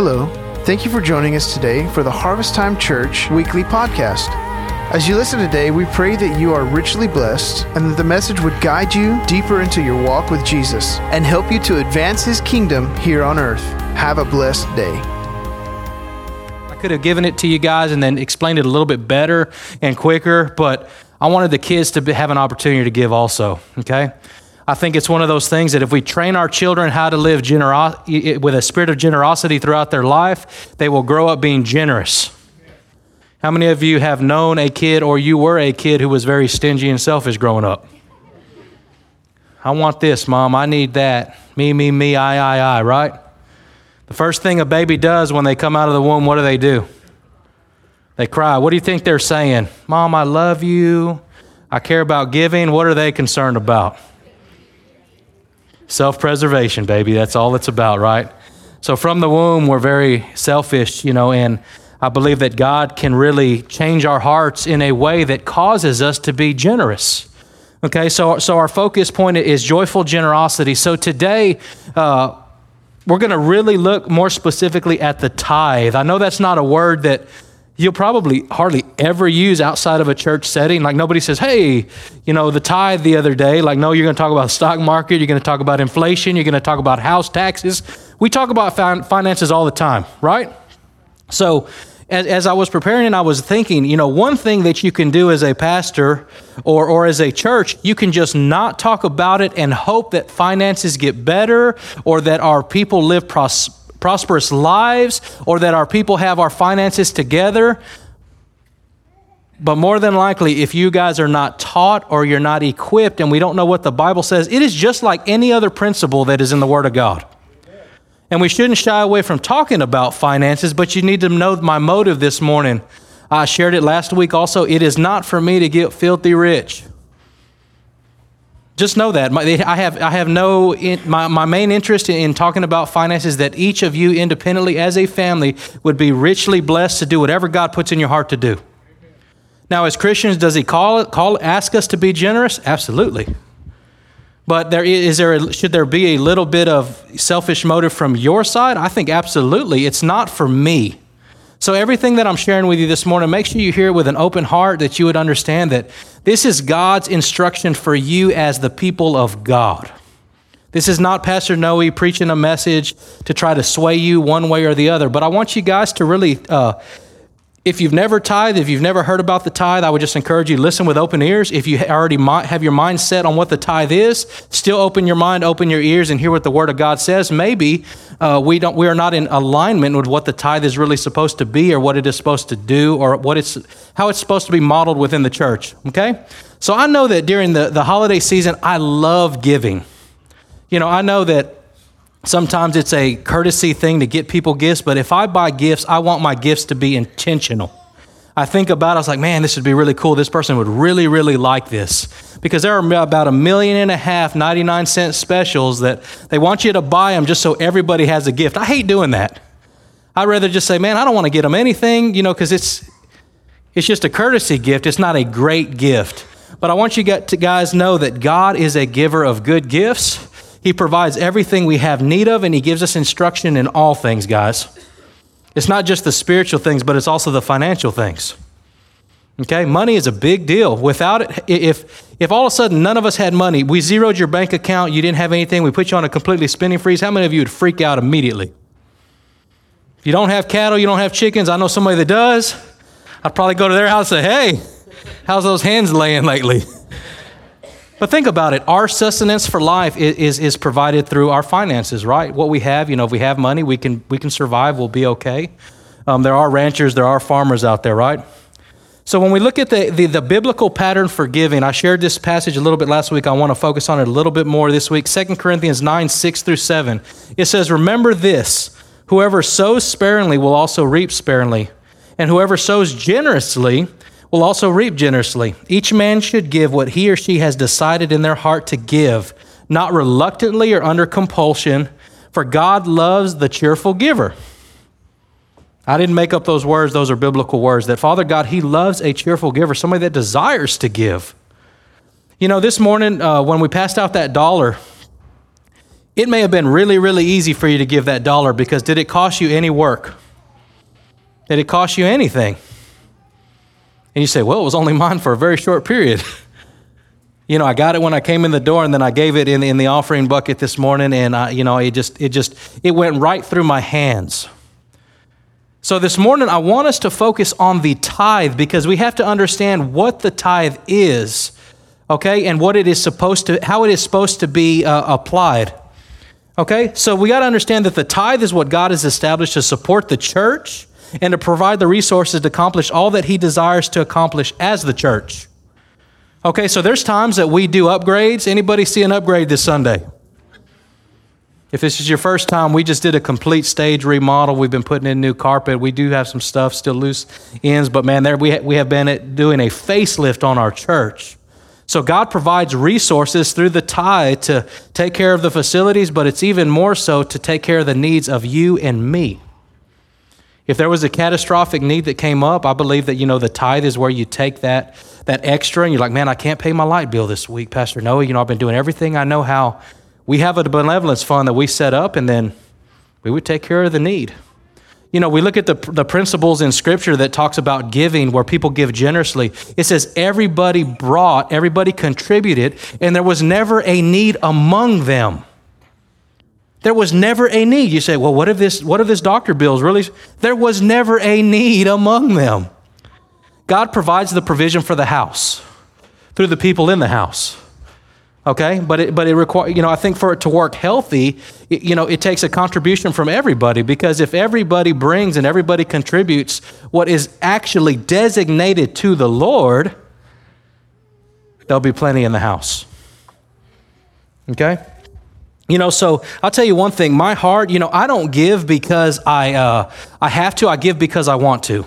Hello. Thank you for joining us today for the Harvest Time Church weekly podcast. As you listen today, we pray that you are richly blessed and that the message would guide you deeper into your walk with Jesus and help you to advance his kingdom here on earth. Have a blessed day. I could have given it to you guys and then explained it a little bit better and quicker, but I wanted the kids to have an opportunity to give also, okay? I think it's one of those things that if we train our children how to live genero- with a spirit of generosity throughout their life, they will grow up being generous. How many of you have known a kid or you were a kid who was very stingy and selfish growing up? I want this, mom. I need that. Me, me, me, I, I, I, right? The first thing a baby does when they come out of the womb, what do they do? They cry. What do you think they're saying? Mom, I love you. I care about giving. What are they concerned about? Self preservation, baby. That's all it's about, right? So from the womb, we're very selfish, you know, and I believe that God can really change our hearts in a way that causes us to be generous. Okay, so, so our focus point is joyful generosity. So today, uh, we're going to really look more specifically at the tithe. I know that's not a word that you'll probably hardly ever use outside of a church setting. Like nobody says, hey, you know, the tithe the other day. Like, no, you're going to talk about the stock market, you're going to talk about inflation, you're going to talk about house taxes. We talk about finances all the time, right? So, as, as I was preparing and I was thinking, you know, one thing that you can do as a pastor or, or as a church, you can just not talk about it and hope that finances get better or that our people live prosperous prosperous lives or that our people have our finances together. But more than likely, if you guys are not taught or you're not equipped and we don't know what the Bible says, it is just like any other principle that is in the Word of God. And we shouldn't shy away from talking about finances, but you need to know my motive this morning. I shared it last week also. It is not for me to get filthy rich. Just know that. I have, I have no, my, my main interest in talking about finances that each of you independently as a family would be richly blessed to do whatever God puts in your heart to do. Now, as Christians, does He call, call ask us to be generous? Absolutely. But there is there a, should there be a little bit of selfish motive from your side? I think absolutely. It's not for me. So, everything that I'm sharing with you this morning, make sure you hear it with an open heart that you would understand that this is God's instruction for you as the people of God. This is not Pastor Noe preaching a message to try to sway you one way or the other, but I want you guys to really uh, if you've never tithed, if you've never heard about the tithe, I would just encourage you listen with open ears. If you already have your mind set on what the tithe is, still open your mind, open your ears, and hear what the Word of God says. Maybe uh, we don't, we are not in alignment with what the tithe is really supposed to be, or what it is supposed to do, or what it's how it's supposed to be modeled within the church. Okay, so I know that during the the holiday season, I love giving. You know, I know that Sometimes it's a courtesy thing to get people gifts, but if I buy gifts, I want my gifts to be intentional. I think about it, I was like, man, this would be really cool. This person would really, really like this. Because there are about a million and a half 99 cent specials that they want you to buy them just so everybody has a gift. I hate doing that. I'd rather just say, man, I don't want to get them anything, you know, because it's, it's just a courtesy gift. It's not a great gift. But I want you to guys know that God is a giver of good gifts. He provides everything we have need of, and He gives us instruction in all things, guys. It's not just the spiritual things, but it's also the financial things. Okay, money is a big deal. Without it, if if all of a sudden none of us had money, we zeroed your bank account, you didn't have anything, we put you on a completely spending freeze, how many of you would freak out immediately? If you don't have cattle, you don't have chickens, I know somebody that does. I'd probably go to their house and say, hey, how's those hens laying lately? But think about it. Our sustenance for life is, is, is, provided through our finances, right? What we have, you know, if we have money, we can, we can survive, we'll be okay. Um, there are ranchers, there are farmers out there, right? So when we look at the, the, the, biblical pattern for giving, I shared this passage a little bit last week. I want to focus on it a little bit more this week. 2 Corinthians 9, 6 through 7. It says, Remember this whoever sows sparingly will also reap sparingly, and whoever sows generously will also reap generously. Each man should give what he or she has decided in their heart to give, not reluctantly or under compulsion, for God loves the cheerful giver. I didn't make up those words, those are biblical words. That Father God, He loves a cheerful giver, somebody that desires to give. You know, this morning uh, when we passed out that dollar, It may have been really, really easy for you to give that dollar because did it cost you any work? Did it cost you anything? And you say, well, it was only mine for a very short period. you know, I got it when I came in the door, and then I gave it in, in the offering bucket this morning, and I, you know, it just, it just, it went right through my hands. So this morning, I want us to focus on the tithe because we have to understand what the tithe is, okay, and what it is supposed to, how it is supposed to be uh, applied. Okay, so we got to understand that the tithe is what God has established to support the church and to provide the resources to accomplish all that He desires to accomplish as the church. Okay, so there's times that we do upgrades. Anybody see an upgrade this Sunday? If this is your first time, we just did a complete stage remodel. We've been putting in new carpet. We do have some stuff still loose ends, but man, there we, ha- we have been doing a facelift on our church. So God provides resources through the tithe to take care of the facilities, but it's even more so to take care of the needs of you and me. If there was a catastrophic need that came up, I believe that, you know, the tithe is where you take that, that extra and you're like, man, I can't pay my light bill this week, Pastor Noe. You know, I've been doing everything I know how. We have a benevolence fund that we set up and then we would take care of the need. You know, we look at the, the principles in Scripture that talks about giving, where people give generously. It says everybody brought, everybody contributed, and there was never a need among them. There was never a need. You say, well, what if this, what if this doctor bills really? There was never a need among them. God provides the provision for the house through the people in the house. Okay, but it, but it requires, you know, I think for it to work healthy, it, you know, it takes a contribution from everybody because if everybody brings and everybody contributes what is actually designated to the Lord, there'll be plenty in the house. Okay? You know, so I'll tell you one thing. My heart, you know, I don't give because I uh, I have to. I give because I want to.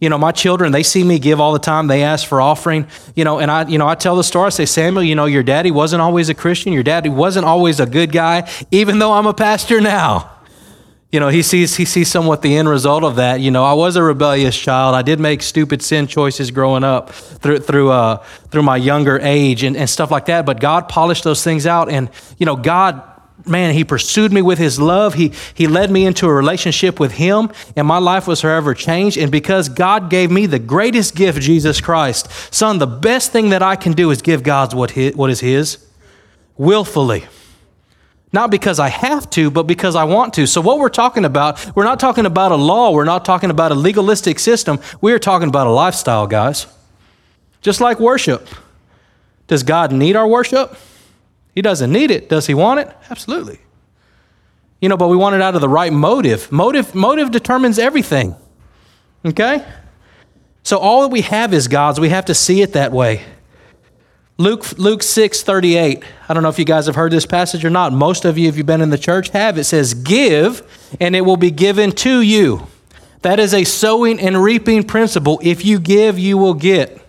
You know, my children, they see me give all the time. They ask for offering. You know, and I, you know, I tell the story. I say, Samuel, you know, your daddy wasn't always a Christian. Your daddy wasn't always a good guy, even though I'm a pastor now. You know, he sees he sees somewhat the end result of that. You know, I was a rebellious child. I did make stupid sin choices growing up through through uh, through my younger age and, and stuff like that. But God polished those things out, and you know, God man, he pursued me with his love. He, he led me into a relationship with him, and my life was forever changed. And because God gave me the greatest gift, Jesus Christ, son, the best thing that I can do is give God's what, his, what is his willfully. Not because I have to, but because I want to. So, what we're talking about, we're not talking about a law, we're not talking about a legalistic system, we are talking about a lifestyle, guys. Just like worship. Does God need our worship? He doesn't need it. Does he want it? Absolutely. You know, but we want it out of the right motive. Motive motive determines everything. Okay? So all that we have is God's. We have to see it that way. Luke, Luke 6 38. I don't know if you guys have heard this passage or not. Most of you, if you've been in the church, have. It says, Give, and it will be given to you. That is a sowing and reaping principle. If you give, you will get.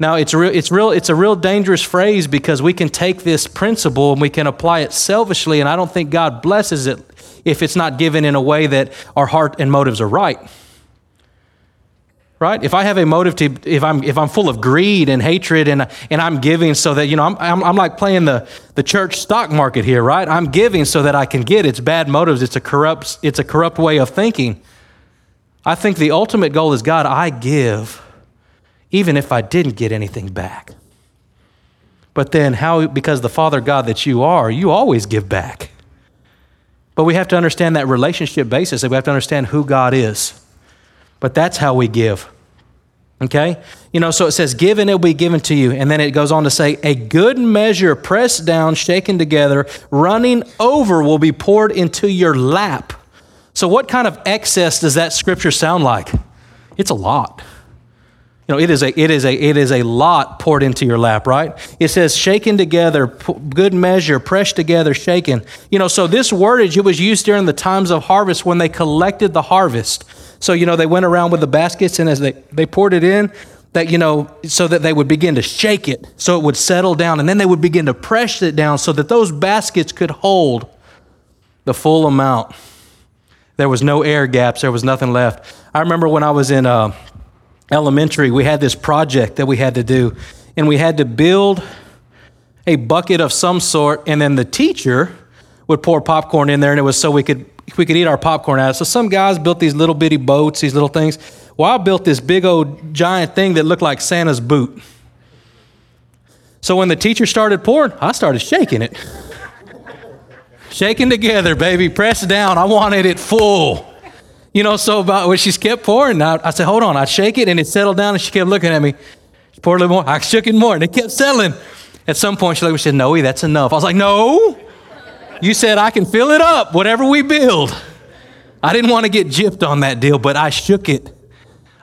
Now, it's, real, it's, real, it's a real dangerous phrase because we can take this principle and we can apply it selfishly, and I don't think God blesses it if it's not given in a way that our heart and motives are right. Right? If I have a motive to, if I'm, if I'm full of greed and hatred and, and I'm giving so that, you know, I'm, I'm, I'm like playing the, the church stock market here, right? I'm giving so that I can get. It's bad motives. It's a corrupt, it's a corrupt way of thinking. I think the ultimate goal is God, I give even if I didn't get anything back. But then, how, because the Father God that you are, you always give back. But we have to understand that relationship basis, that we have to understand who God is. But that's how we give. Okay? You know, so it says, Give and it will be given to you. And then it goes on to say, A good measure, pressed down, shaken together, running over, will be poured into your lap. So, what kind of excess does that scripture sound like? It's a lot. You know, it is a it is a it is a lot poured into your lap, right? It says shaken together, good measure, pressed together, shaken. You know, so this wordage it was used during the times of harvest when they collected the harvest. So you know they went around with the baskets, and as they they poured it in, that you know so that they would begin to shake it so it would settle down and then they would begin to press it down so that those baskets could hold the full amount there was no air gaps there was nothing left i remember when i was in uh, elementary, we had this project that we had to do, and we had to build a bucket of some sort, and then the teacher would pour popcorn in there, and it was so we could we could eat our popcorn out. So some guys built these little bitty boats, these little things. Well, I built this big old giant thing that looked like Santa's boot. So when the teacher started pouring, I started shaking it. shaking together, baby, press down. I wanted it full. You know, so about when she kept pouring, I, I said, hold on. I shake it and it settled down and she kept looking at me. She poured a little more. I shook it more and it kept settling. At some point, she looked and said, No, that's enough. I was like, No. You said I can fill it up, whatever we build. I didn't want to get gypped on that deal, but I shook it.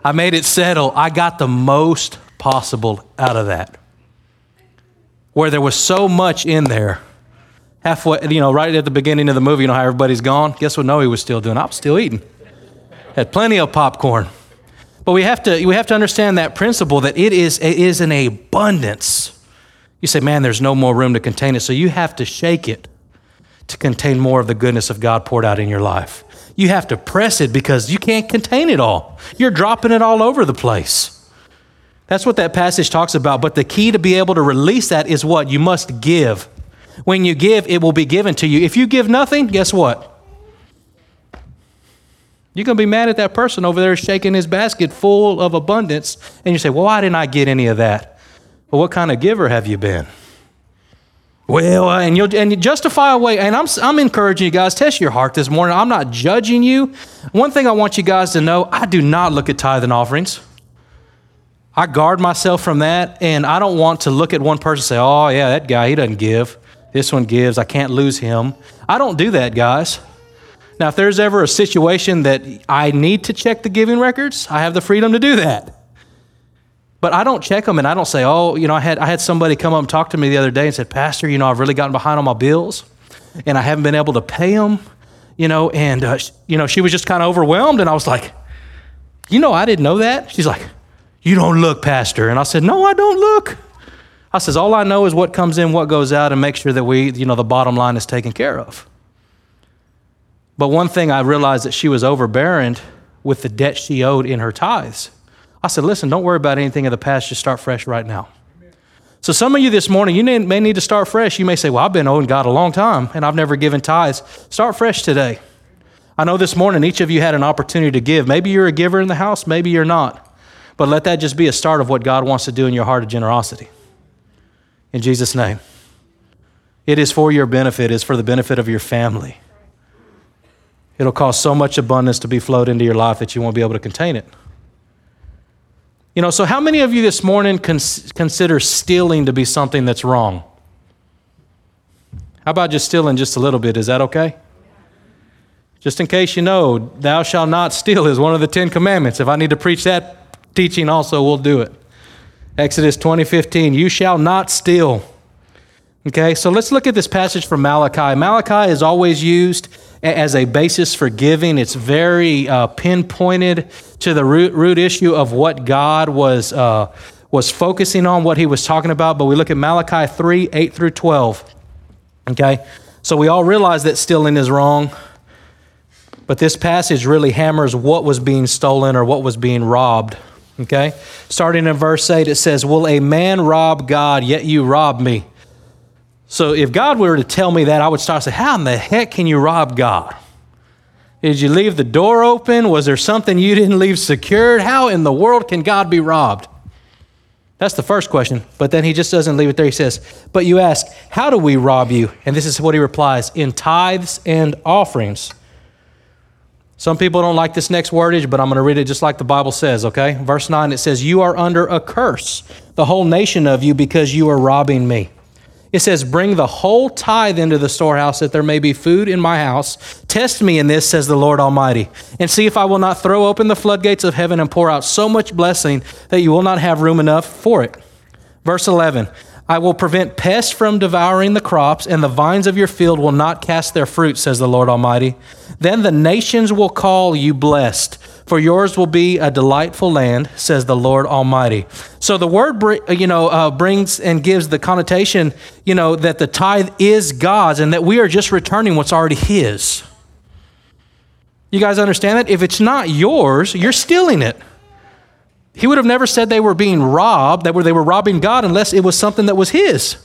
I made it settle. I got the most possible out of that. Where there was so much in there. Halfway, you know, right at the beginning of the movie, you know how everybody's gone? Guess what Noe was still doing? I was still eating. Had plenty of popcorn. But we have to, we have to understand that principle that it is, it is an abundance. You say, man, there's no more room to contain it. So you have to shake it to contain more of the goodness of God poured out in your life. You have to press it because you can't contain it all. You're dropping it all over the place. That's what that passage talks about. But the key to be able to release that is what? You must give. When you give, it will be given to you. If you give nothing, guess what? You're going to be mad at that person over there shaking his basket full of abundance. And you say, Well, why didn't I get any of that? Well, what kind of giver have you been? Well, uh, and you'll and you justify away. And I'm I'm encouraging you guys test your heart this morning. I'm not judging you. One thing I want you guys to know: I do not look at tithe and offerings. I guard myself from that, and I don't want to look at one person and say, "Oh yeah, that guy he doesn't give. This one gives. I can't lose him." I don't do that, guys. Now, if there's ever a situation that I need to check the giving records, I have the freedom to do that. But I don't check them and I don't say, oh, you know, I had, I had somebody come up and talk to me the other day and said, Pastor, you know, I've really gotten behind on my bills and I haven't been able to pay them, you know, and, uh, you know, she was just kind of overwhelmed. And I was like, you know, I didn't know that. She's like, you don't look, Pastor. And I said, no, I don't look. I says, all I know is what comes in, what goes out, and make sure that we, you know, the bottom line is taken care of. But one thing I realized that she was overbearing with the debt she owed in her tithes. I said, listen, don't worry about anything of the past, just start fresh right now. So, some of you this morning, you may need to start fresh. You may say, Well, I've been owing God a long time and I've never given tithes. Start fresh today. I know this morning each of you had an opportunity to give. Maybe you're a giver in the house, maybe you're not. But let that just be a start of what God wants to do in your heart of generosity. In Jesus' name. It is for your benefit, it's for the benefit of your family. It'll cause so much abundance to be flowed into your life that you won't be able to contain it. You know, so how many of you this morning cons- consider stealing to be something that's wrong? How about just stealing just a little bit? Is that okay? Just in case you know, thou shalt not steal is one of the Ten Commandments. If I need to preach that teaching also, we'll do it. Exodus 20, 15, you shall not steal. Okay, so let's look at this passage from Malachi. Malachi is always used as a basis for giving. It's very uh, pinpointed to the root, root issue of what God was, uh, was focusing on, what he was talking about. But we look at Malachi 3 8 through 12. Okay? So we all realize that stealing is wrong. But this passage really hammers what was being stolen or what was being robbed. Okay? Starting in verse 8, it says, Will a man rob God, yet you rob me? So if God were to tell me that, I would start to say, How in the heck can you rob God? Did you leave the door open? Was there something you didn't leave secured? How in the world can God be robbed? That's the first question. But then he just doesn't leave it there. He says, But you ask, How do we rob you? And this is what he replies in tithes and offerings. Some people don't like this next wordage, but I'm going to read it just like the Bible says, okay? Verse 9, it says, You are under a curse, the whole nation of you, because you are robbing me. It says, Bring the whole tithe into the storehouse that there may be food in my house. Test me in this, says the Lord Almighty, and see if I will not throw open the floodgates of heaven and pour out so much blessing that you will not have room enough for it. Verse 11 I will prevent pests from devouring the crops, and the vines of your field will not cast their fruit, says the Lord Almighty. Then the nations will call you blessed for yours will be a delightful land, says the Lord Almighty. So the word, you know, uh, brings and gives the connotation, you know, that the tithe is God's and that we are just returning what's already His. You guys understand that? If it's not yours, you're stealing it. He would have never said they were being robbed, that they were robbing God unless it was something that was His.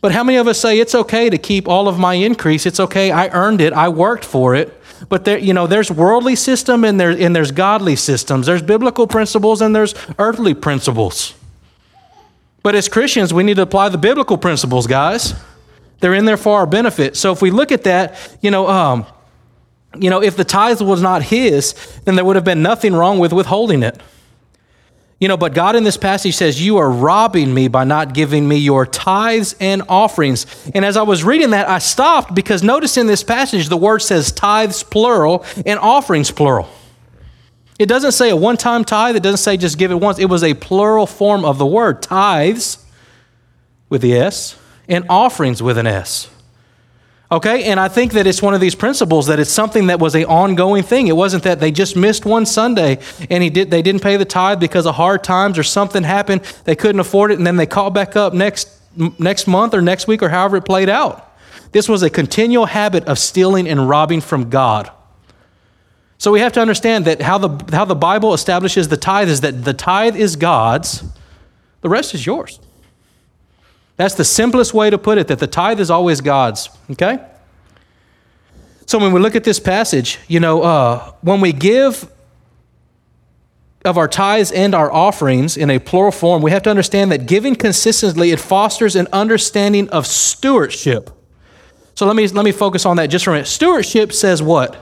But how many of us say it's okay to keep all of my increase? It's okay. I earned it. I worked for it. But there, you know, there's worldly system and there and there's godly systems. There's biblical principles and there's earthly principles. But as Christians, we need to apply the biblical principles, guys. They're in there for our benefit. So if we look at that, you know, um, you know, if the tithe was not his, then there would have been nothing wrong with withholding it. You know, but God in this passage says, You are robbing me by not giving me your tithes and offerings. And as I was reading that, I stopped because notice in this passage the word says tithes plural and offerings plural. It doesn't say a one time tithe, it doesn't say just give it once. It was a plural form of the word tithes with the S and offerings with an S. Okay, and I think that it's one of these principles that it's something that was an ongoing thing. It wasn't that they just missed one Sunday and he did, they didn't pay the tithe because of hard times or something happened, they couldn't afford it, and then they called back up next, next month or next week or however it played out. This was a continual habit of stealing and robbing from God. So we have to understand that how the, how the Bible establishes the tithe is that the tithe is God's, the rest is yours. That's the simplest way to put it, that the tithe is always God's, okay? So when we look at this passage, you know, uh, when we give of our tithes and our offerings in a plural form, we have to understand that giving consistently, it fosters an understanding of stewardship. So let me, let me focus on that just for a minute. Stewardship says what?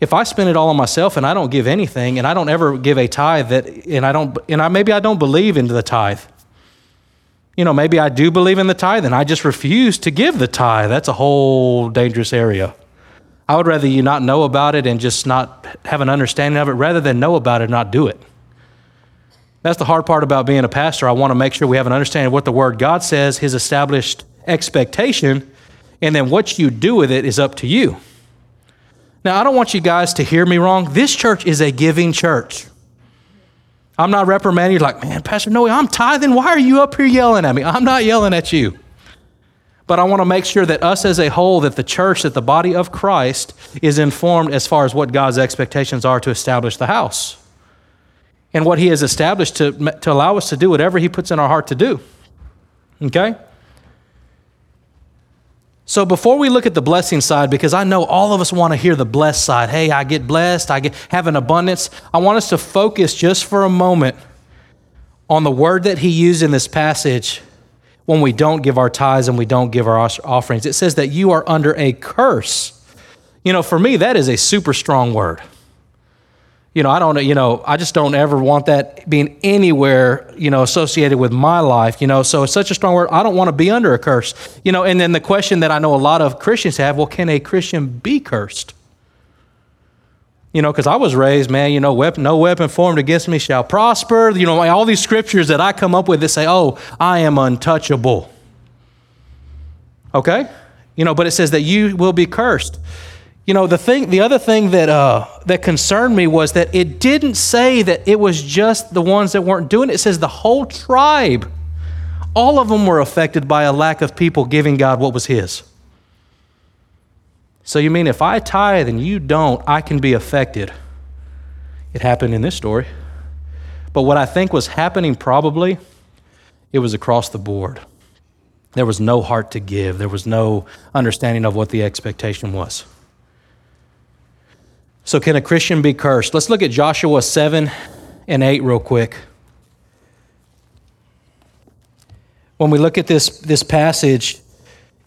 If I spend it all on myself and I don't give anything and I don't ever give a tithe that, and I don't, and I, maybe I don't believe into the tithe, you know, maybe I do believe in the tithe and I just refuse to give the tithe. That's a whole dangerous area. I would rather you not know about it and just not have an understanding of it rather than know about it and not do it. That's the hard part about being a pastor. I want to make sure we have an understanding of what the Word God says, His established expectation, and then what you do with it is up to you. Now, I don't want you guys to hear me wrong. This church is a giving church. I'm not reprimanding you like, man, Pastor Noe, I'm tithing. Why are you up here yelling at me? I'm not yelling at you. But I want to make sure that us as a whole, that the church, that the body of Christ is informed as far as what God's expectations are to establish the house and what He has established to, to allow us to do whatever He puts in our heart to do. Okay? So before we look at the blessing side, because I know all of us want to hear the blessed side. Hey, I get blessed, I get, have an abundance. I want us to focus just for a moment on the word that he used in this passage when we don't give our tithes and we don't give our offerings. It says that you are under a curse. You know, for me, that is a super strong word you know, I don't, you know, I just don't ever want that being anywhere, you know, associated with my life, you know. So it's such a strong word. I don't want to be under a curse, you know. And then the question that I know a lot of Christians have well, can a Christian be cursed? You know, because I was raised, man, you know, weapon, no weapon formed against me shall prosper. You know, all these scriptures that I come up with that say, oh, I am untouchable. Okay? You know, but it says that you will be cursed. You know, the thing, the other thing that uh, that concerned me was that it didn't say that it was just the ones that weren't doing it. It says the whole tribe, all of them were affected by a lack of people giving God what was His. So you mean if I tithe and you don't, I can be affected? It happened in this story. But what I think was happening probably, it was across the board. There was no heart to give. There was no understanding of what the expectation was. So, can a Christian be cursed? Let's look at Joshua 7 and 8 real quick. When we look at this, this passage,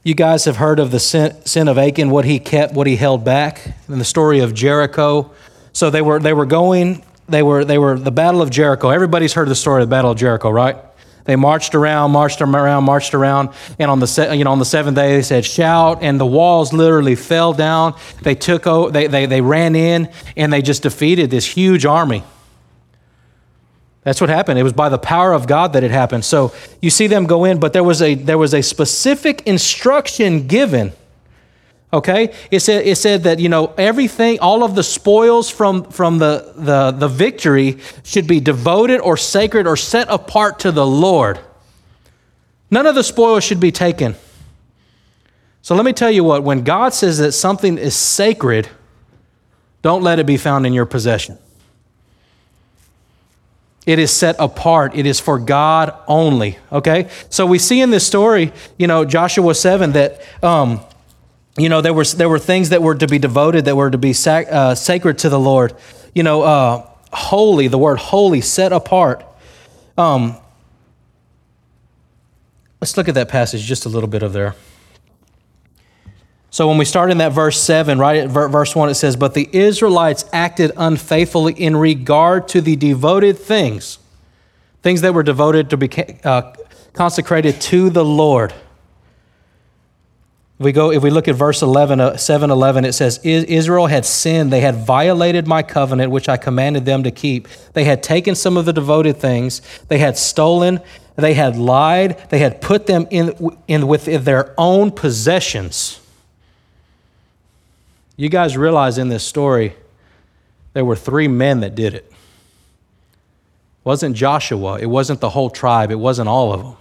you guys have heard of the sin, sin of Achan, what he kept, what he held back, and the story of Jericho. So they were, they were going, they were, they were the Battle of Jericho. Everybody's heard the story of the Battle of Jericho, right? They marched around, marched around, marched around, and on the you know on the seventh day they said shout, and the walls literally fell down. They took o- they they they ran in and they just defeated this huge army. That's what happened. It was by the power of God that it happened. So you see them go in, but there was a there was a specific instruction given Okay? It said, it said that, you know, everything, all of the spoils from, from the, the, the victory should be devoted or sacred or set apart to the Lord. None of the spoils should be taken. So let me tell you what, when God says that something is sacred, don't let it be found in your possession. It is set apart. It is for God only. Okay? So we see in this story, you know, Joshua 7, that, um, you know, there, was, there were things that were to be devoted, that were to be sac- uh, sacred to the Lord. You know, uh, holy, the word holy, set apart. Um, let's look at that passage just a little bit of there. So when we start in that verse 7, right at verse 1, it says, But the Israelites acted unfaithfully in regard to the devoted things, things that were devoted to be uh, consecrated to the Lord. If we go, if we look at verse 11, uh, 7 11, it says, Israel had sinned. They had violated my covenant, which I commanded them to keep. They had taken some of the devoted things. They had stolen. They had lied. They had put them in, in with their own possessions. You guys realize in this story, there were three men that did it. It wasn't Joshua, it wasn't the whole tribe, it wasn't all of them.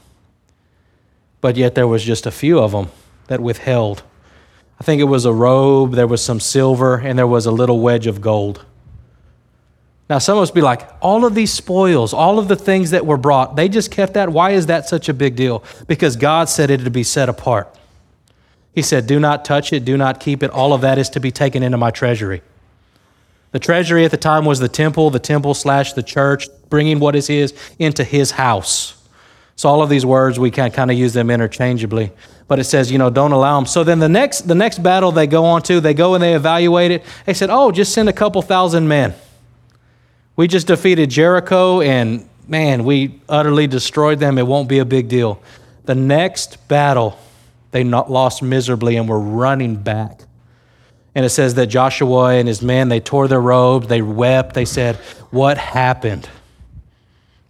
But yet there was just a few of them that withheld. I think it was a robe, there was some silver, and there was a little wedge of gold. Now, some of us be like, all of these spoils, all of the things that were brought, they just kept that. Why is that such a big deal? Because God said it to be set apart. He said, Do not touch it, do not keep it. All of that is to be taken into my treasury. The treasury at the time was the temple, the temple slash the church, bringing what is his into his house. So all of these words we can kind of use them interchangeably, but it says you know don't allow them. So then the next the next battle they go on to, they go and they evaluate it. They said, oh, just send a couple thousand men. We just defeated Jericho, and man, we utterly destroyed them. It won't be a big deal. The next battle they not lost miserably and were running back. And it says that Joshua and his men, they tore their robes, they wept, they said, What happened?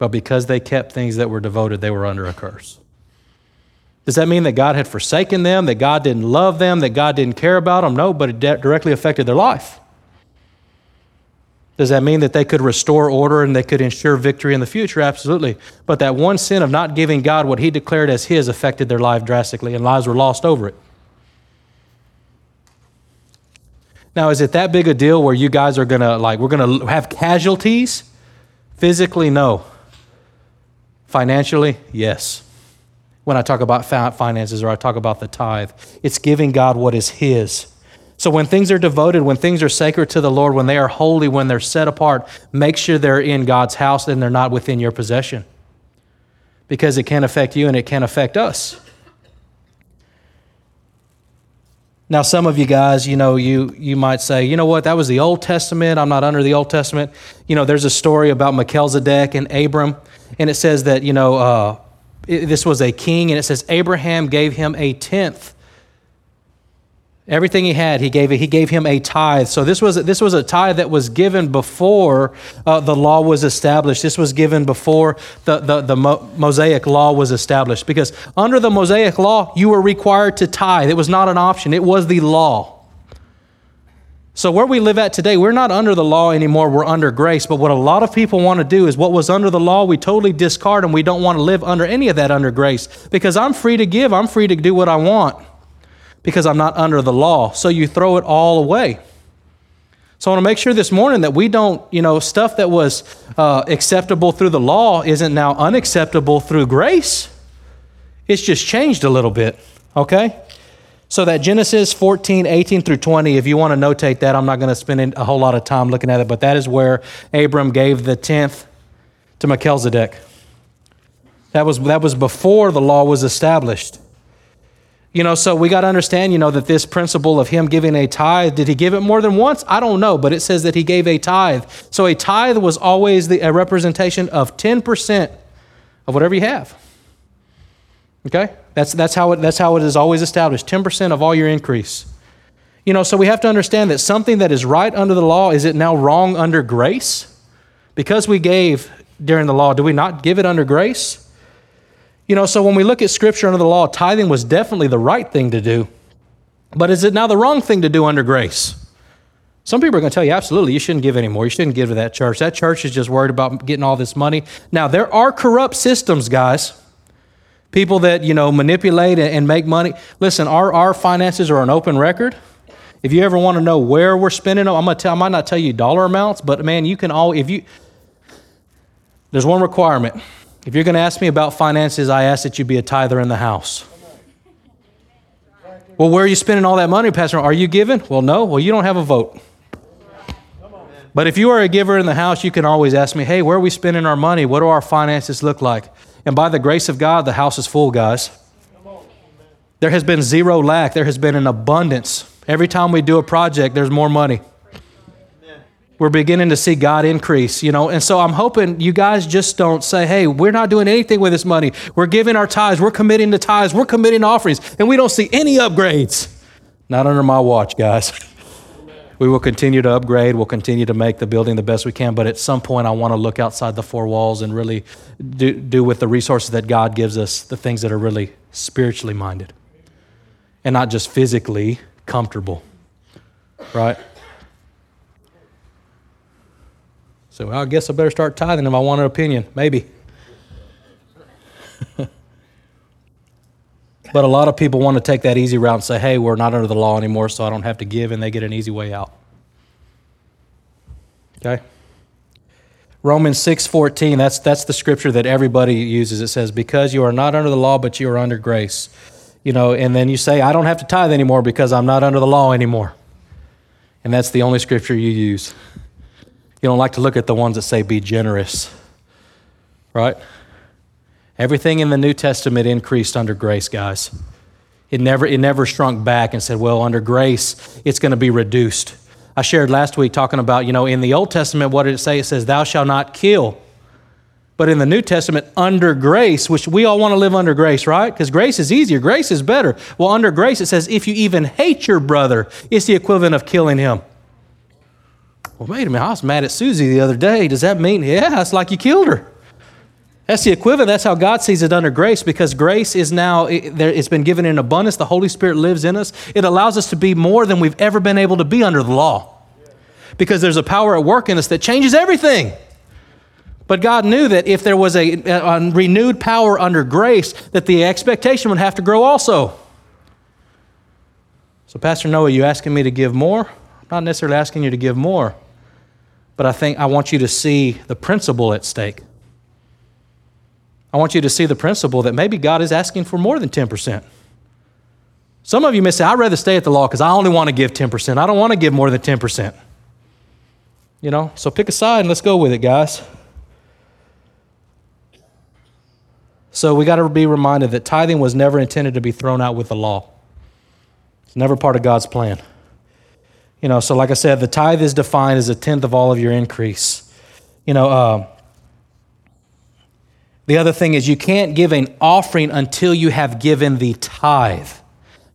But because they kept things that were devoted, they were under a curse. Does that mean that God had forsaken them, that God didn't love them, that God didn't care about them? No, but it directly affected their life. Does that mean that they could restore order and they could ensure victory in the future? Absolutely. But that one sin of not giving God what He declared as His affected their life drastically, and lives were lost over it. Now, is it that big a deal where you guys are going to, like, we're going to have casualties? Physically, no. Financially, yes. When I talk about finances or I talk about the tithe, it's giving God what is His. So when things are devoted, when things are sacred to the Lord, when they are holy, when they're set apart, make sure they're in God's house and they're not within your possession. Because it can affect you and it can affect us. Now, some of you guys, you know, you, you might say, you know what, that was the Old Testament. I'm not under the Old Testament. You know, there's a story about Melchizedek and Abram, and it says that, you know, uh, it, this was a king, and it says Abraham gave him a tenth Everything he had, he gave, he gave him a tithe. So this was, this was a tithe that was given before uh, the law was established. This was given before the, the, the Mosaic law was established. Because under the Mosaic law, you were required to tithe. It was not an option, it was the law. So, where we live at today, we're not under the law anymore, we're under grace. But what a lot of people want to do is what was under the law, we totally discard and we don't want to live under any of that under grace. Because I'm free to give, I'm free to do what I want because I'm not under the law. So you throw it all away. So I want to make sure this morning that we don't, you know, stuff that was uh, acceptable through the law isn't now unacceptable through grace. It's just changed a little bit, okay? So that Genesis 14, 18 through 20, if you want to notate that, I'm not going to spend a whole lot of time looking at it, but that is where Abram gave the tenth to Melchizedek. That was, that was before the law was established. You know, so we got to understand, you know, that this principle of him giving a tithe, did he give it more than once? I don't know, but it says that he gave a tithe. So a tithe was always the, a representation of 10% of whatever you have. Okay? That's, that's, how it, that's how it is always established 10% of all your increase. You know, so we have to understand that something that is right under the law, is it now wrong under grace? Because we gave during the law, do we not give it under grace? You know, so when we look at scripture under the law, tithing was definitely the right thing to do. But is it now the wrong thing to do under grace? Some people are going to tell you, absolutely, you shouldn't give anymore. You shouldn't give to that church. That church is just worried about getting all this money. Now, there are corrupt systems, guys. People that, you know, manipulate and make money. Listen, our, our finances are an open record. If you ever want to know where we're spending them, I'm to tell, I might not tell you dollar amounts, but man, you can all, if you, There's one requirement. If you're going to ask me about finances, I ask that you be a tither in the house. Well, where are you spending all that money, Pastor? Are you giving? Well, no. Well, you don't have a vote. But if you are a giver in the house, you can always ask me, hey, where are we spending our money? What do our finances look like? And by the grace of God, the house is full, guys. There has been zero lack, there has been an abundance. Every time we do a project, there's more money. We're beginning to see God increase, you know. And so I'm hoping you guys just don't say, hey, we're not doing anything with this money. We're giving our tithes, we're committing to tithes, we're committing offerings, and we don't see any upgrades. Not under my watch, guys. we will continue to upgrade. We'll continue to make the building the best we can. But at some point, I want to look outside the four walls and really do, do with the resources that God gives us the things that are really spiritually minded and not just physically comfortable. Right? So I guess I better start tithing if I want an opinion. Maybe. but a lot of people want to take that easy route and say, hey, we're not under the law anymore, so I don't have to give, and they get an easy way out. Okay? Romans 6:14, that's that's the scripture that everybody uses. It says, "Because you are not under the law, but you are under grace." You know, and then you say, "I don't have to tithe anymore because I'm not under the law anymore." And that's the only scripture you use. You don't like to look at the ones that say, be generous, right? Everything in the New Testament increased under grace, guys. It never, it never shrunk back and said, well, under grace, it's going to be reduced. I shared last week talking about, you know, in the Old Testament, what did it say? It says, thou shalt not kill. But in the New Testament, under grace, which we all want to live under grace, right? Because grace is easier, grace is better. Well, under grace, it says, if you even hate your brother, it's the equivalent of killing him. Well, wait a minute, I was mad at Susie the other day. Does that mean, yeah, it's like you killed her? That's the equivalent. That's how God sees it under grace because grace is now, it, has been given in abundance. The Holy Spirit lives in us. It allows us to be more than we've ever been able to be under the law because there's a power at work in us that changes everything. But God knew that if there was a, a renewed power under grace, that the expectation would have to grow also. So, Pastor Noe, you asking me to give more? I'm not necessarily asking you to give more but I think I want you to see the principle at stake. I want you to see the principle that maybe God is asking for more than 10%. Some of you may say, I'd rather stay at the law because I only want to give 10%. I don't want to give more than 10%. You know, so pick a side and let's go with it, guys. So we got to be reminded that tithing was never intended to be thrown out with the law. It's never part of God's plan. You know, so like I said, the tithe is defined as a tenth of all of your increase. You know, uh, the other thing is you can't give an offering until you have given the tithe.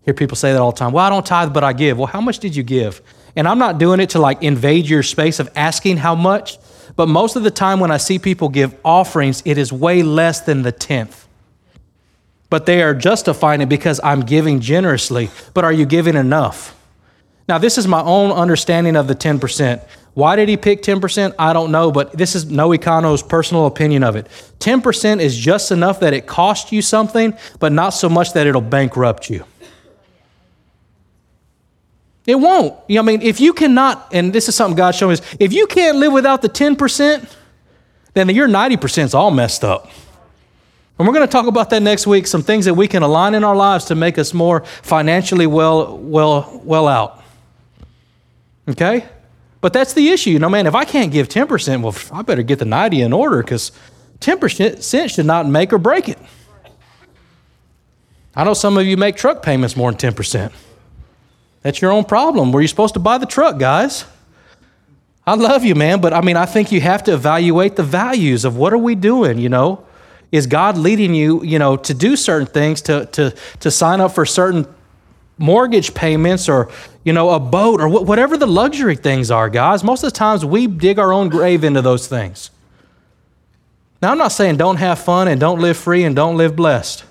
Hear people say that all the time. Well, I don't tithe, but I give. Well, how much did you give? And I'm not doing it to like invade your space of asking how much, but most of the time when I see people give offerings, it is way less than the tenth. But they are justifying it because I'm giving generously. But are you giving enough? Now, this is my own understanding of the 10%. Why did he pick 10%? I don't know, but this is Noe Kano's personal opinion of it. 10% is just enough that it costs you something, but not so much that it'll bankrupt you. It won't. You know, I mean, if you cannot, and this is something God showed me, if you can't live without the 10%, then your 90% is all messed up. And we're going to talk about that next week, some things that we can align in our lives to make us more financially well, well, well out. Okay? But that's the issue. You know, man, if I can't give 10%, well, I better get the 90 in order because 10% cents should not make or break it. I know some of you make truck payments more than 10%. That's your own problem. Were you supposed to buy the truck, guys? I love you, man, but I mean, I think you have to evaluate the values of what are we doing, you know? Is God leading you, you know, to do certain things, to, to, to sign up for certain mortgage payments or you know a boat or wh- whatever the luxury things are guys most of the times we dig our own grave into those things. Now i'm not saying don't have fun and don't live free and don't live blessed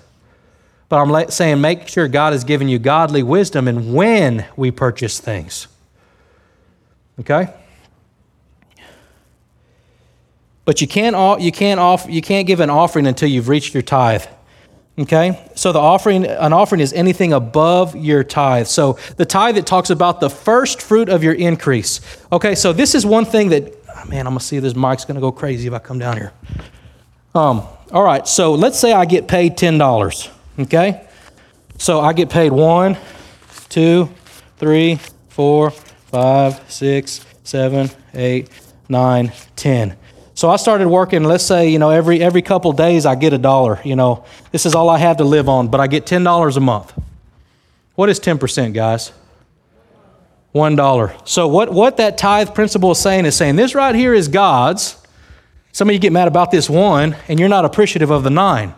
but i'm la- saying make sure god has given you godly wisdom and when we purchase things. Okay? But you can't, you can't, off, you can't give an offering until you've reached your tithe Okay? So the offering, an offering is anything above your tithe. So the tithe that talks about the first fruit of your increase. Okay, so this is one thing that, oh man, I'm gonna see this mic's gonna go crazy if I come down here. Um, all right, so let's say I get paid $10, okay? So I get paid one, two, three, four, five, six, seven, eight, nine, ten. So I started working, let's say, you know, every every couple days I get a dollar. You know, this is all I have to live on, but I get ten dollars a month. What is 10%, guys? One dollar. So what, what that tithe principle is saying is saying this right here is God's. Some of you get mad about this one, and you're not appreciative of the nine.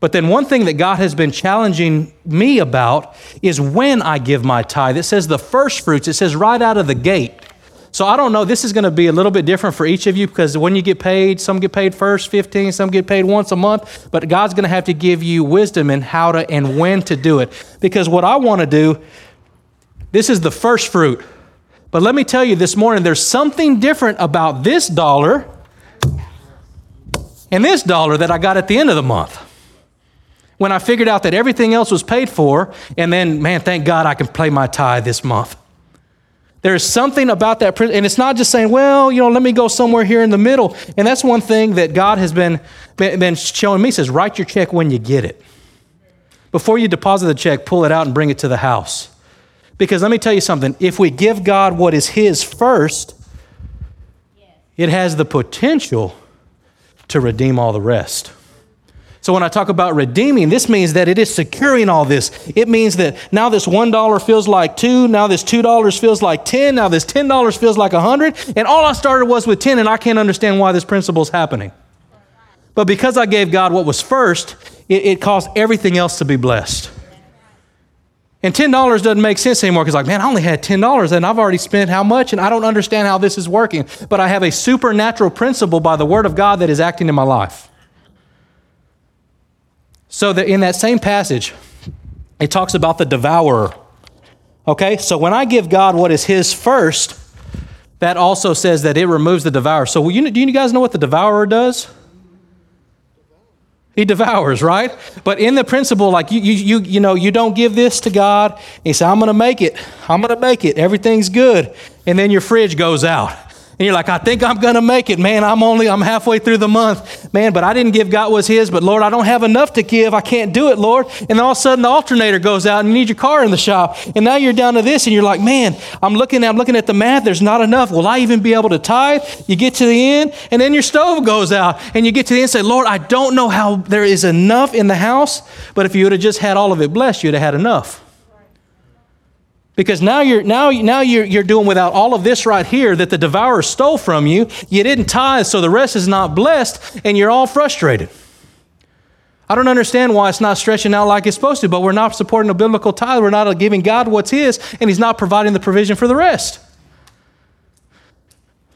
But then, one thing that God has been challenging me about is when I give my tithe. It says the first fruits, it says right out of the gate. So I don't know, this is going to be a little bit different for each of you because when you get paid, some get paid first 15, some get paid once a month, but God's going to have to give you wisdom in how to and when to do it. Because what I want to do, this is the first fruit. But let me tell you this morning, there's something different about this dollar and this dollar that I got at the end of the month. When I figured out that everything else was paid for, and then, man, thank God I can pay my tithe this month. There's something about that, and it's not just saying, well, you know, let me go somewhere here in the middle. And that's one thing that God has been, been showing me. Says, write your check when you get it. Before you deposit the check, pull it out and bring it to the house. Because let me tell you something if we give God what is His first, it has the potential to redeem all the rest. So when I talk about redeeming, this means that it is securing all this. It means that now this $1 feels like 2, now this $2 feels like 10, now this $10 feels like 100, and all I started was with 10 and I can't understand why this principle is happening. But because I gave God what was first, it, it caused everything else to be blessed. And $10 doesn't make sense anymore because, like, man, I only had $10 and I've already spent how much and I don't understand how this is working. But I have a supernatural principle by the Word of God that is acting in my life. So that in that same passage, it talks about the devourer. Okay, so when I give God what is His first, that also says that it removes the devourer. So you, do you guys know what the devourer does? He devours, right? But in the principle, like you, you, you, you know, you don't give this to God. He said, I'm going to make it. I'm going to make it. Everything's good. And then your fridge goes out and you're like, I think I'm going to make it. Man, I'm only, I'm halfway through the month. Man, but I didn't give God was his, but Lord, I don't have enough to give. I can't do it, Lord. And all of a sudden the alternator goes out and you need your car in the shop. And now you're down to this and you're like, man, I'm looking, I'm looking at the math. There's not enough. Will I even be able to tithe? You get to the end and then your stove goes out and you get to the end and say, Lord, I don't know how there is enough in the house, but if you would have just had all of it blessed, you'd have had enough. Because now you're now now you're, you're doing without all of this right here that the devourer stole from you. You didn't tithe, so the rest is not blessed, and you're all frustrated. I don't understand why it's not stretching out like it's supposed to, but we're not supporting a biblical tithe. We're not giving God what's His, and He's not providing the provision for the rest.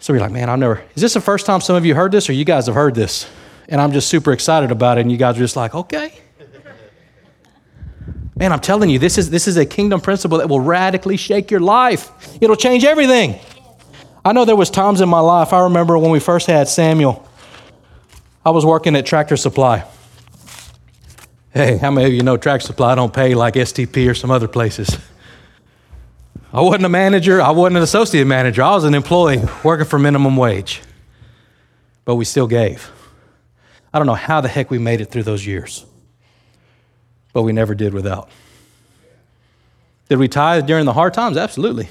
So you're like, man, I've never. Is this the first time some of you heard this, or you guys have heard this? And I'm just super excited about it, and you guys are just like, okay. Man, I'm telling you, this is, this is a kingdom principle that will radically shake your life. It'll change everything. I know there was times in my life, I remember when we first had Samuel, I was working at Tractor Supply. Hey, how many of you know Tractor Supply don't pay like STP or some other places? I wasn't a manager, I wasn't an associate manager, I was an employee working for minimum wage. But we still gave. I don't know how the heck we made it through those years but we never did without. Did we tithe during the hard times? Absolutely.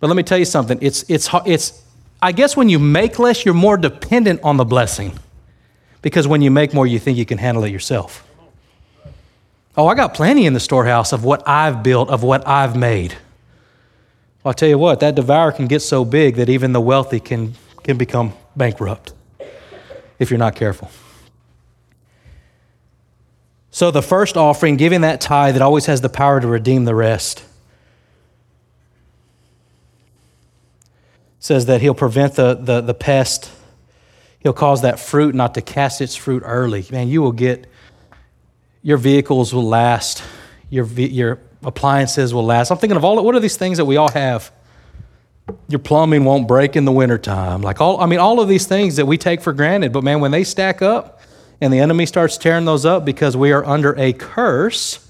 But let me tell you something. It's, it's, it's, I guess when you make less, you're more dependent on the blessing. Because when you make more, you think you can handle it yourself. Oh, I got plenty in the storehouse of what I've built, of what I've made. Well, I'll tell you what, that devourer can get so big that even the wealthy can, can become bankrupt if you're not careful. So the first offering, giving that tithe, it always has the power to redeem the rest. says that he'll prevent the, the, the pest. He'll cause that fruit not to cast its fruit early. Man, you will get, your vehicles will last, your, your appliances will last. I'm thinking of all, what are these things that we all have? Your plumbing won't break in the wintertime. Like all, I mean, all of these things that we take for granted, but man, when they stack up, and the enemy starts tearing those up because we are under a curse,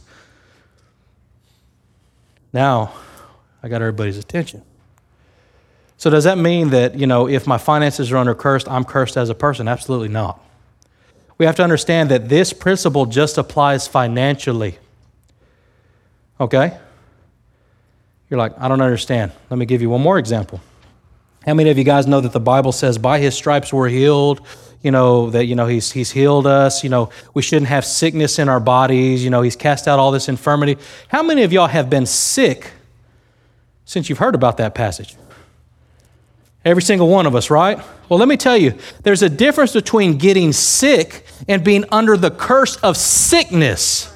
now I got everybody's attention. So does that mean that, you know, if my finances are under cursed, I'm cursed as a person? Absolutely not. We have to understand that this principle just applies financially. Okay? You're like, I don't understand. Let me give you one more example. How many of you guys know that the Bible says by his stripes we're healed? You know, that, you know, he's, he's healed us. You know, we shouldn't have sickness in our bodies. You know, he's cast out all this infirmity. How many of y'all have been sick since you've heard about that passage? Every single one of us, right? Well, let me tell you, there's a difference between getting sick and being under the curse of sickness.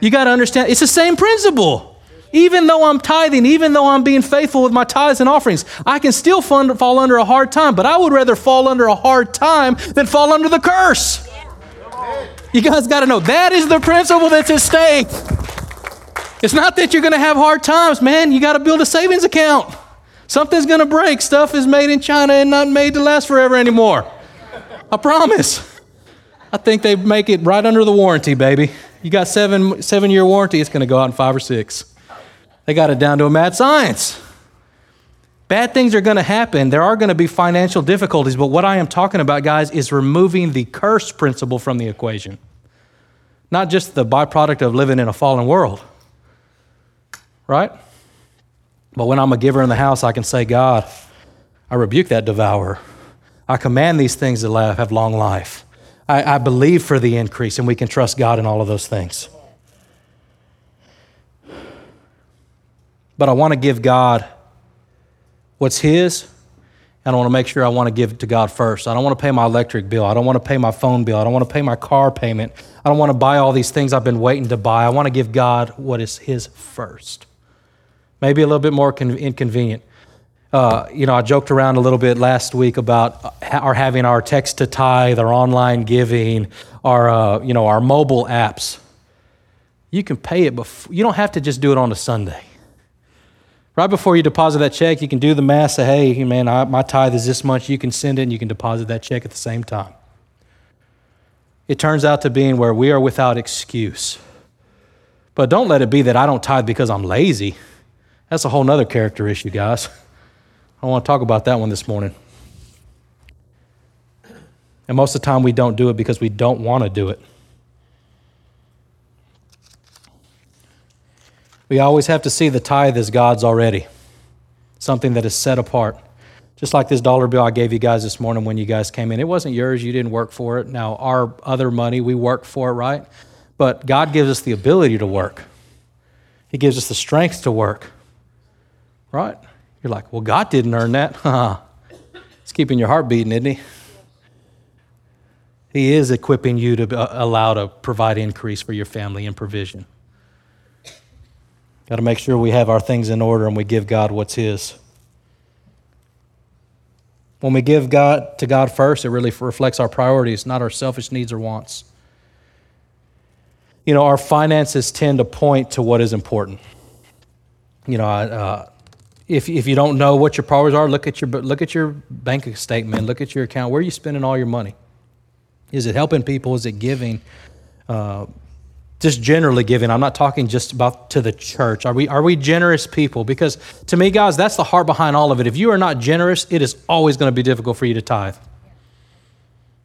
You got to understand, it's the same principle. Even though I'm tithing, even though I'm being faithful with my tithes and offerings, I can still fund, fall under a hard time, but I would rather fall under a hard time than fall under the curse. You guys got to know that is the principle that's at stake. It's not that you're going to have hard times, man. You got to build a savings account. Something's going to break. Stuff is made in China and not made to last forever anymore. I promise. I think they make it right under the warranty, baby. You got seven seven year warranty. It's going to go out in five or six. They got it down to a mad science. Bad things are going to happen. There are going to be financial difficulties, but what I am talking about, guys, is removing the curse principle from the equation. Not just the byproduct of living in a fallen world, right? But when I'm a giver in the house, I can say, God, I rebuke that devourer. I command these things to have long life. I, I believe for the increase, and we can trust God in all of those things. But I want to give God what's His, and I want to make sure I want to give it to God first. I don't want to pay my electric bill. I don't want to pay my phone bill. I don't want to pay my car payment. I don't want to buy all these things I've been waiting to buy. I want to give God what is His first maybe a little bit more con- inconvenient. Uh, you know, I joked around a little bit last week about our having our text to tithe, our online giving, our uh, you know our mobile apps. You can pay it, before, you don't have to just do it on a Sunday. Right before you deposit that check, you can do the math. Say, hey, man, I, my tithe is this much. You can send it, and you can deposit that check at the same time. It turns out to being where we are without excuse. But don't let it be that I don't tithe because I'm lazy. That's a whole other character issue, guys. I want to talk about that one this morning. And most of the time, we don't do it because we don't want to do it. We always have to see the tithe as God's already, something that is set apart. Just like this dollar bill I gave you guys this morning when you guys came in. It wasn't yours, you didn't work for it. Now, our other money, we work for it, right? But God gives us the ability to work, He gives us the strength to work. Right? You're like, well, God didn't earn that. He's keeping your heart beating, isn't He? He is equipping you to uh, allow to provide increase for your family and provision. Got to make sure we have our things in order and we give God what's His. When we give God to God first, it really reflects our priorities, not our selfish needs or wants. You know, our finances tend to point to what is important. You know, uh, if, if you don't know what your priorities are, look at your, look at your bank statement, look at your account. Where are you spending all your money? Is it helping people? Is it giving? Uh, just generally giving. I'm not talking just about to the church. Are we, are we generous people? Because to me, guys, that's the heart behind all of it. If you are not generous, it is always going to be difficult for you to tithe.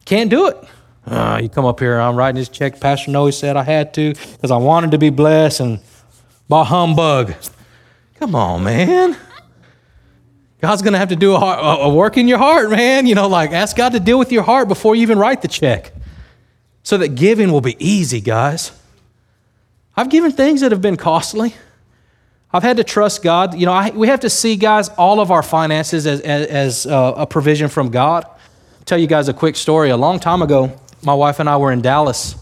Can't do it. Uh, you come up here, I'm writing this check. Pastor Noe said I had to because I wanted to be blessed and by humbug. Come on, man. God's going to have to do a, a, work in your heart, man. You know, like ask God to deal with your heart before you even write the check so that giving will be easy, guys. I've given things that have been costly. I've had to trust God. You know, I, we have to see, guys, all of our finances as, as, as uh, a provision from God. I'll tell you guys a quick story. A long time ago, my wife and I were in Dallas,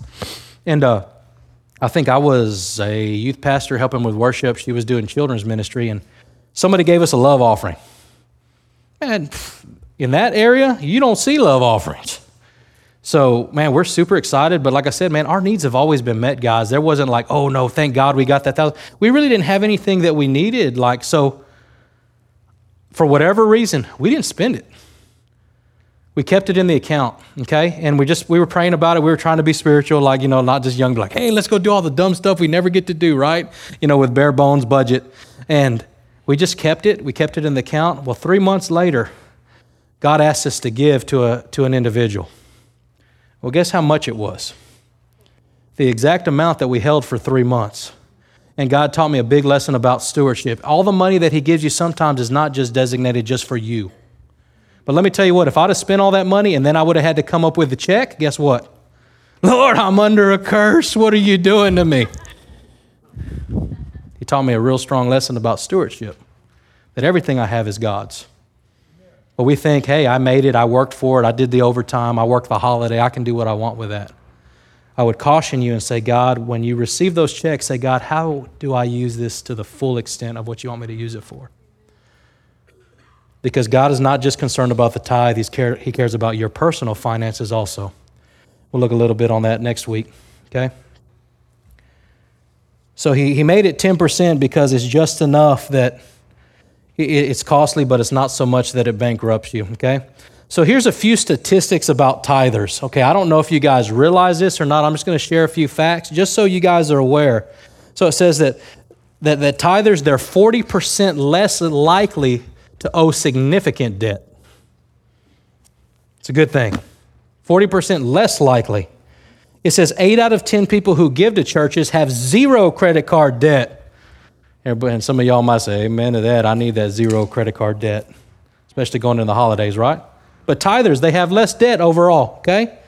and uh, I think I was a youth pastor helping with worship. She was doing children's ministry, and somebody gave us a love offering. And in that area, you don't see love offerings. So, man, we're super excited. But like I said, man, our needs have always been met, guys. There wasn't like, oh no, thank God we got that thousand. We really didn't have anything that we needed. Like, so for whatever reason, we didn't spend it. We kept it in the account, okay? And we just we were praying about it. We were trying to be spiritual, like, you know, not just young, like, hey, let's go do all the dumb stuff we never get to do, right? You know, with bare bones budget. And We just kept it. We kept it in the account. Well, three months later, God asked us to give to, a, to an individual. Well, guess how much it was? The exact amount that we held for three months. And God taught me a big lesson about stewardship. All the money that He gives you sometimes is not just designated just for you. But let me tell you what, if I'd have spent all that money and then I would have had to come up with the check, guess what? Lord, I'm under a curse. What are you doing to me? He taught me a real strong lesson about stewardship that everything I have is God's. But we think, hey, I made it, I worked for it, I did the overtime, I worked the holiday, I can do what I want with that. I would caution you and say, God, when you receive those checks, say, God, how do I use this to the full extent of what you want me to use it for? Because God is not just concerned about the tithe, He cares about your personal finances also. We'll look a little bit on that next week, okay? So he, he made it 10% because it's just enough that it's costly, but it's not so much that it bankrupts you, okay? So here's a few statistics about tithers. Okay, I don't know if you guys realize this or not. I'm just going to share a few facts just so you guys are aware. So it says that that, that tithers they're 40% less likely to owe significant debt. It's a good thing. 40% less likely. It says 8 out of 10 people who give to churches have zero credit card debt. And some of y'all might say, Amen to that. I need that zero credit card debt, especially going into the holidays, right? But tithers, they have less debt overall, okay?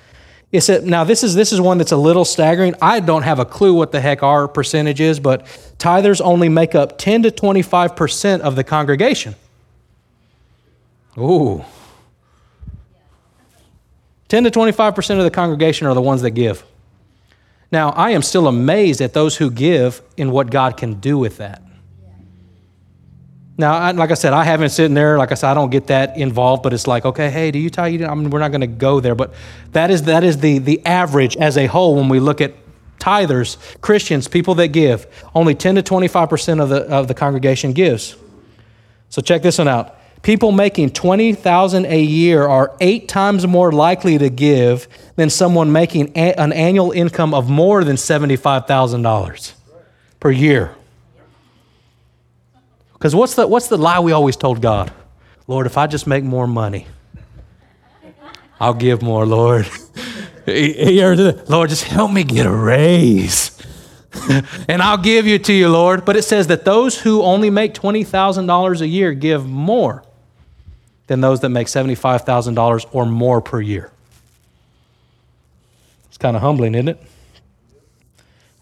It said, now this is this is one that's a little staggering. I don't have a clue what the heck our percentage is, but tithers only make up 10 to 25% of the congregation. Ooh. 10 to 25% of the congregation are the ones that give. Now, I am still amazed at those who give in what God can do with that. Now, I, like I said, I haven't sitting there. Like I said, I don't get that involved. But it's like, okay, hey, do you tie you? I mean, we're not going to go there. But that is that is the the average as a whole when we look at tithers, Christians, people that give. Only 10 to 25 percent of the of the congregation gives. So check this one out. People making 20,000 a year are 8 times more likely to give than someone making a, an annual income of more than $75,000 per year. Because what's the, what's the lie we always told God? Lord, if I just make more money, I'll give more, Lord. Lord, just help me get a raise. and I'll give you to you, Lord. But it says that those who only make $20,000 a year give more than those that make $75,000 or more per year. It's kind of humbling, isn't it?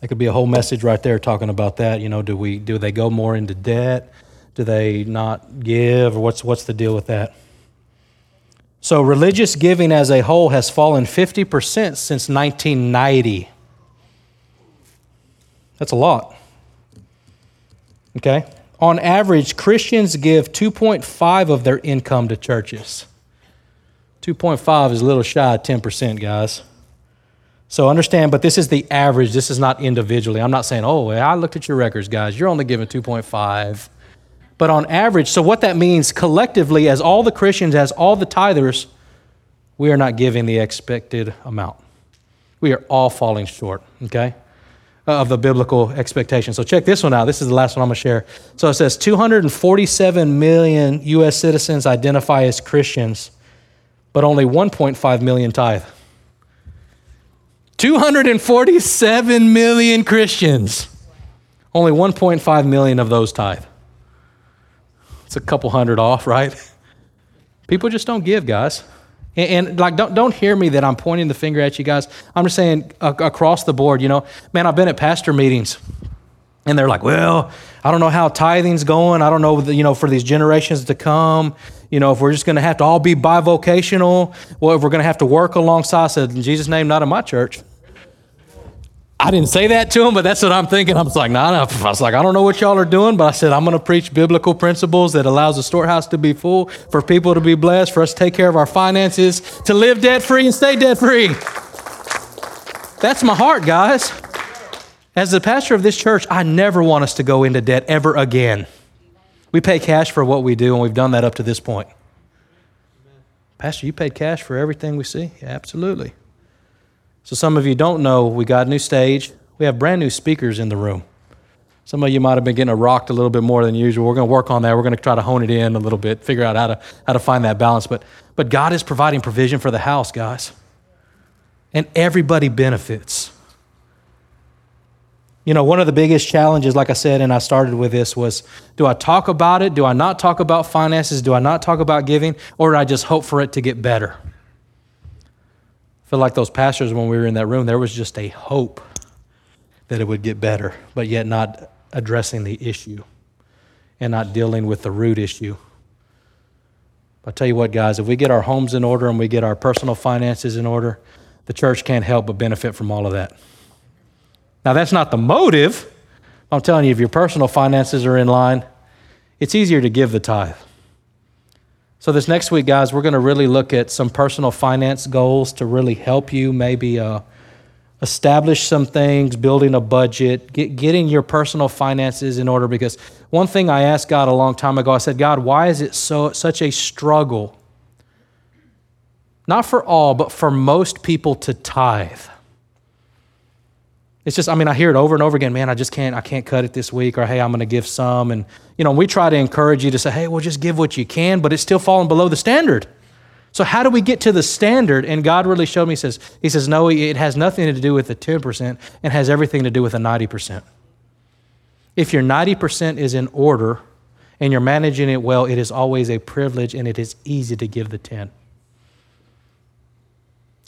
That could be a whole message right there talking about that. You know, do we do they go more into debt? Do they not give? Or what's, what's the deal with that? So, religious giving as a whole has fallen 50% since 1990. That's a lot. Okay? On average, Christians give 2.5 of their income to churches. 2.5 is a little shy of 10%, guys. So understand, but this is the average. This is not individually. I'm not saying, oh, I looked at your records, guys. You're only giving 2.5 but on average, so what that means collectively, as all the Christians, as all the tithers, we are not giving the expected amount. We are all falling short, okay, uh, of the biblical expectation. So check this one out. This is the last one I'm going to share. So it says 247 million U.S. citizens identify as Christians, but only 1.5 million tithe. 247 million Christians, only 1.5 million of those tithe. A couple hundred off, right? People just don't give, guys. And, and, like, don't, don't hear me that I'm pointing the finger at you guys. I'm just saying uh, across the board, you know, man, I've been at pastor meetings and they're like, well, I don't know how tithing's going. I don't know, you know, for these generations to come, you know, if we're just going to have to all be bivocational, well, if we're going to have to work alongside. I said, in Jesus' name, not in my church. I didn't say that to him, but that's what I'm thinking. I was like, nah, nah. I was like, I don't know what y'all are doing, but I said, I'm going to preach biblical principles that allows the storehouse to be full, for people to be blessed, for us to take care of our finances, to live debt free and stay debt free. That's my heart, guys. As the pastor of this church, I never want us to go into debt ever again. We pay cash for what we do, and we've done that up to this point. Pastor, you paid cash for everything we see? Yeah, absolutely. So, some of you don't know, we got a new stage. We have brand new speakers in the room. Some of you might have been getting rocked a little bit more than usual. We're going to work on that. We're going to try to hone it in a little bit, figure out how to, how to find that balance. But, but God is providing provision for the house, guys. And everybody benefits. You know, one of the biggest challenges, like I said, and I started with this, was do I talk about it? Do I not talk about finances? Do I not talk about giving? Or do I just hope for it to get better? I feel like those pastors, when we were in that room, there was just a hope that it would get better, but yet not addressing the issue and not dealing with the root issue. I tell you what, guys, if we get our homes in order and we get our personal finances in order, the church can't help but benefit from all of that. Now, that's not the motive. I'm telling you, if your personal finances are in line, it's easier to give the tithe. So, this next week, guys, we're going to really look at some personal finance goals to really help you maybe uh, establish some things, building a budget, get, getting your personal finances in order. Because one thing I asked God a long time ago, I said, God, why is it so such a struggle? Not for all, but for most people to tithe. It's just, I mean, I hear it over and over again, man, I just can't, I can't cut it this week, or hey, I'm going to give some. And, you know, we try to encourage you to say, hey, well, just give what you can, but it's still falling below the standard. So how do we get to the standard? And God really showed me, he says, he says, no, it has nothing to do with the 10% and has everything to do with the 90%. If your 90% is in order and you're managing it well, it is always a privilege and it is easy to give the 10.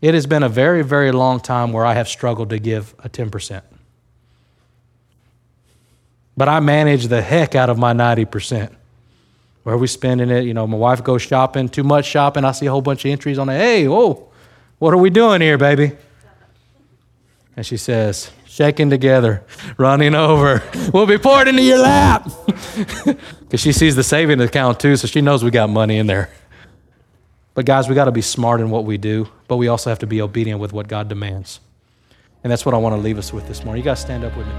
It has been a very, very long time where I have struggled to give a 10%. But I manage the heck out of my 90%. Where are we spending it? You know, my wife goes shopping, too much shopping. I see a whole bunch of entries on it. Hey, whoa, what are we doing here, baby? And she says, shaking together, running over. We'll be poured into your lap. Because she sees the saving account too, so she knows we got money in there. But guys, we got to be smart in what we do, but we also have to be obedient with what God demands. And that's what I want to leave us with this morning. You guys stand up with me.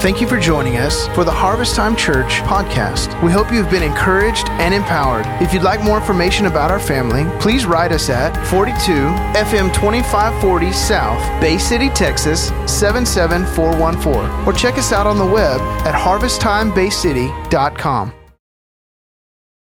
Thank you for joining us for the Harvest Time Church podcast. We hope you've been encouraged and empowered. If you'd like more information about our family, please write us at 42 FM 2540 South, Bay City, Texas 77414, or check us out on the web at harvesttimebaycity.com.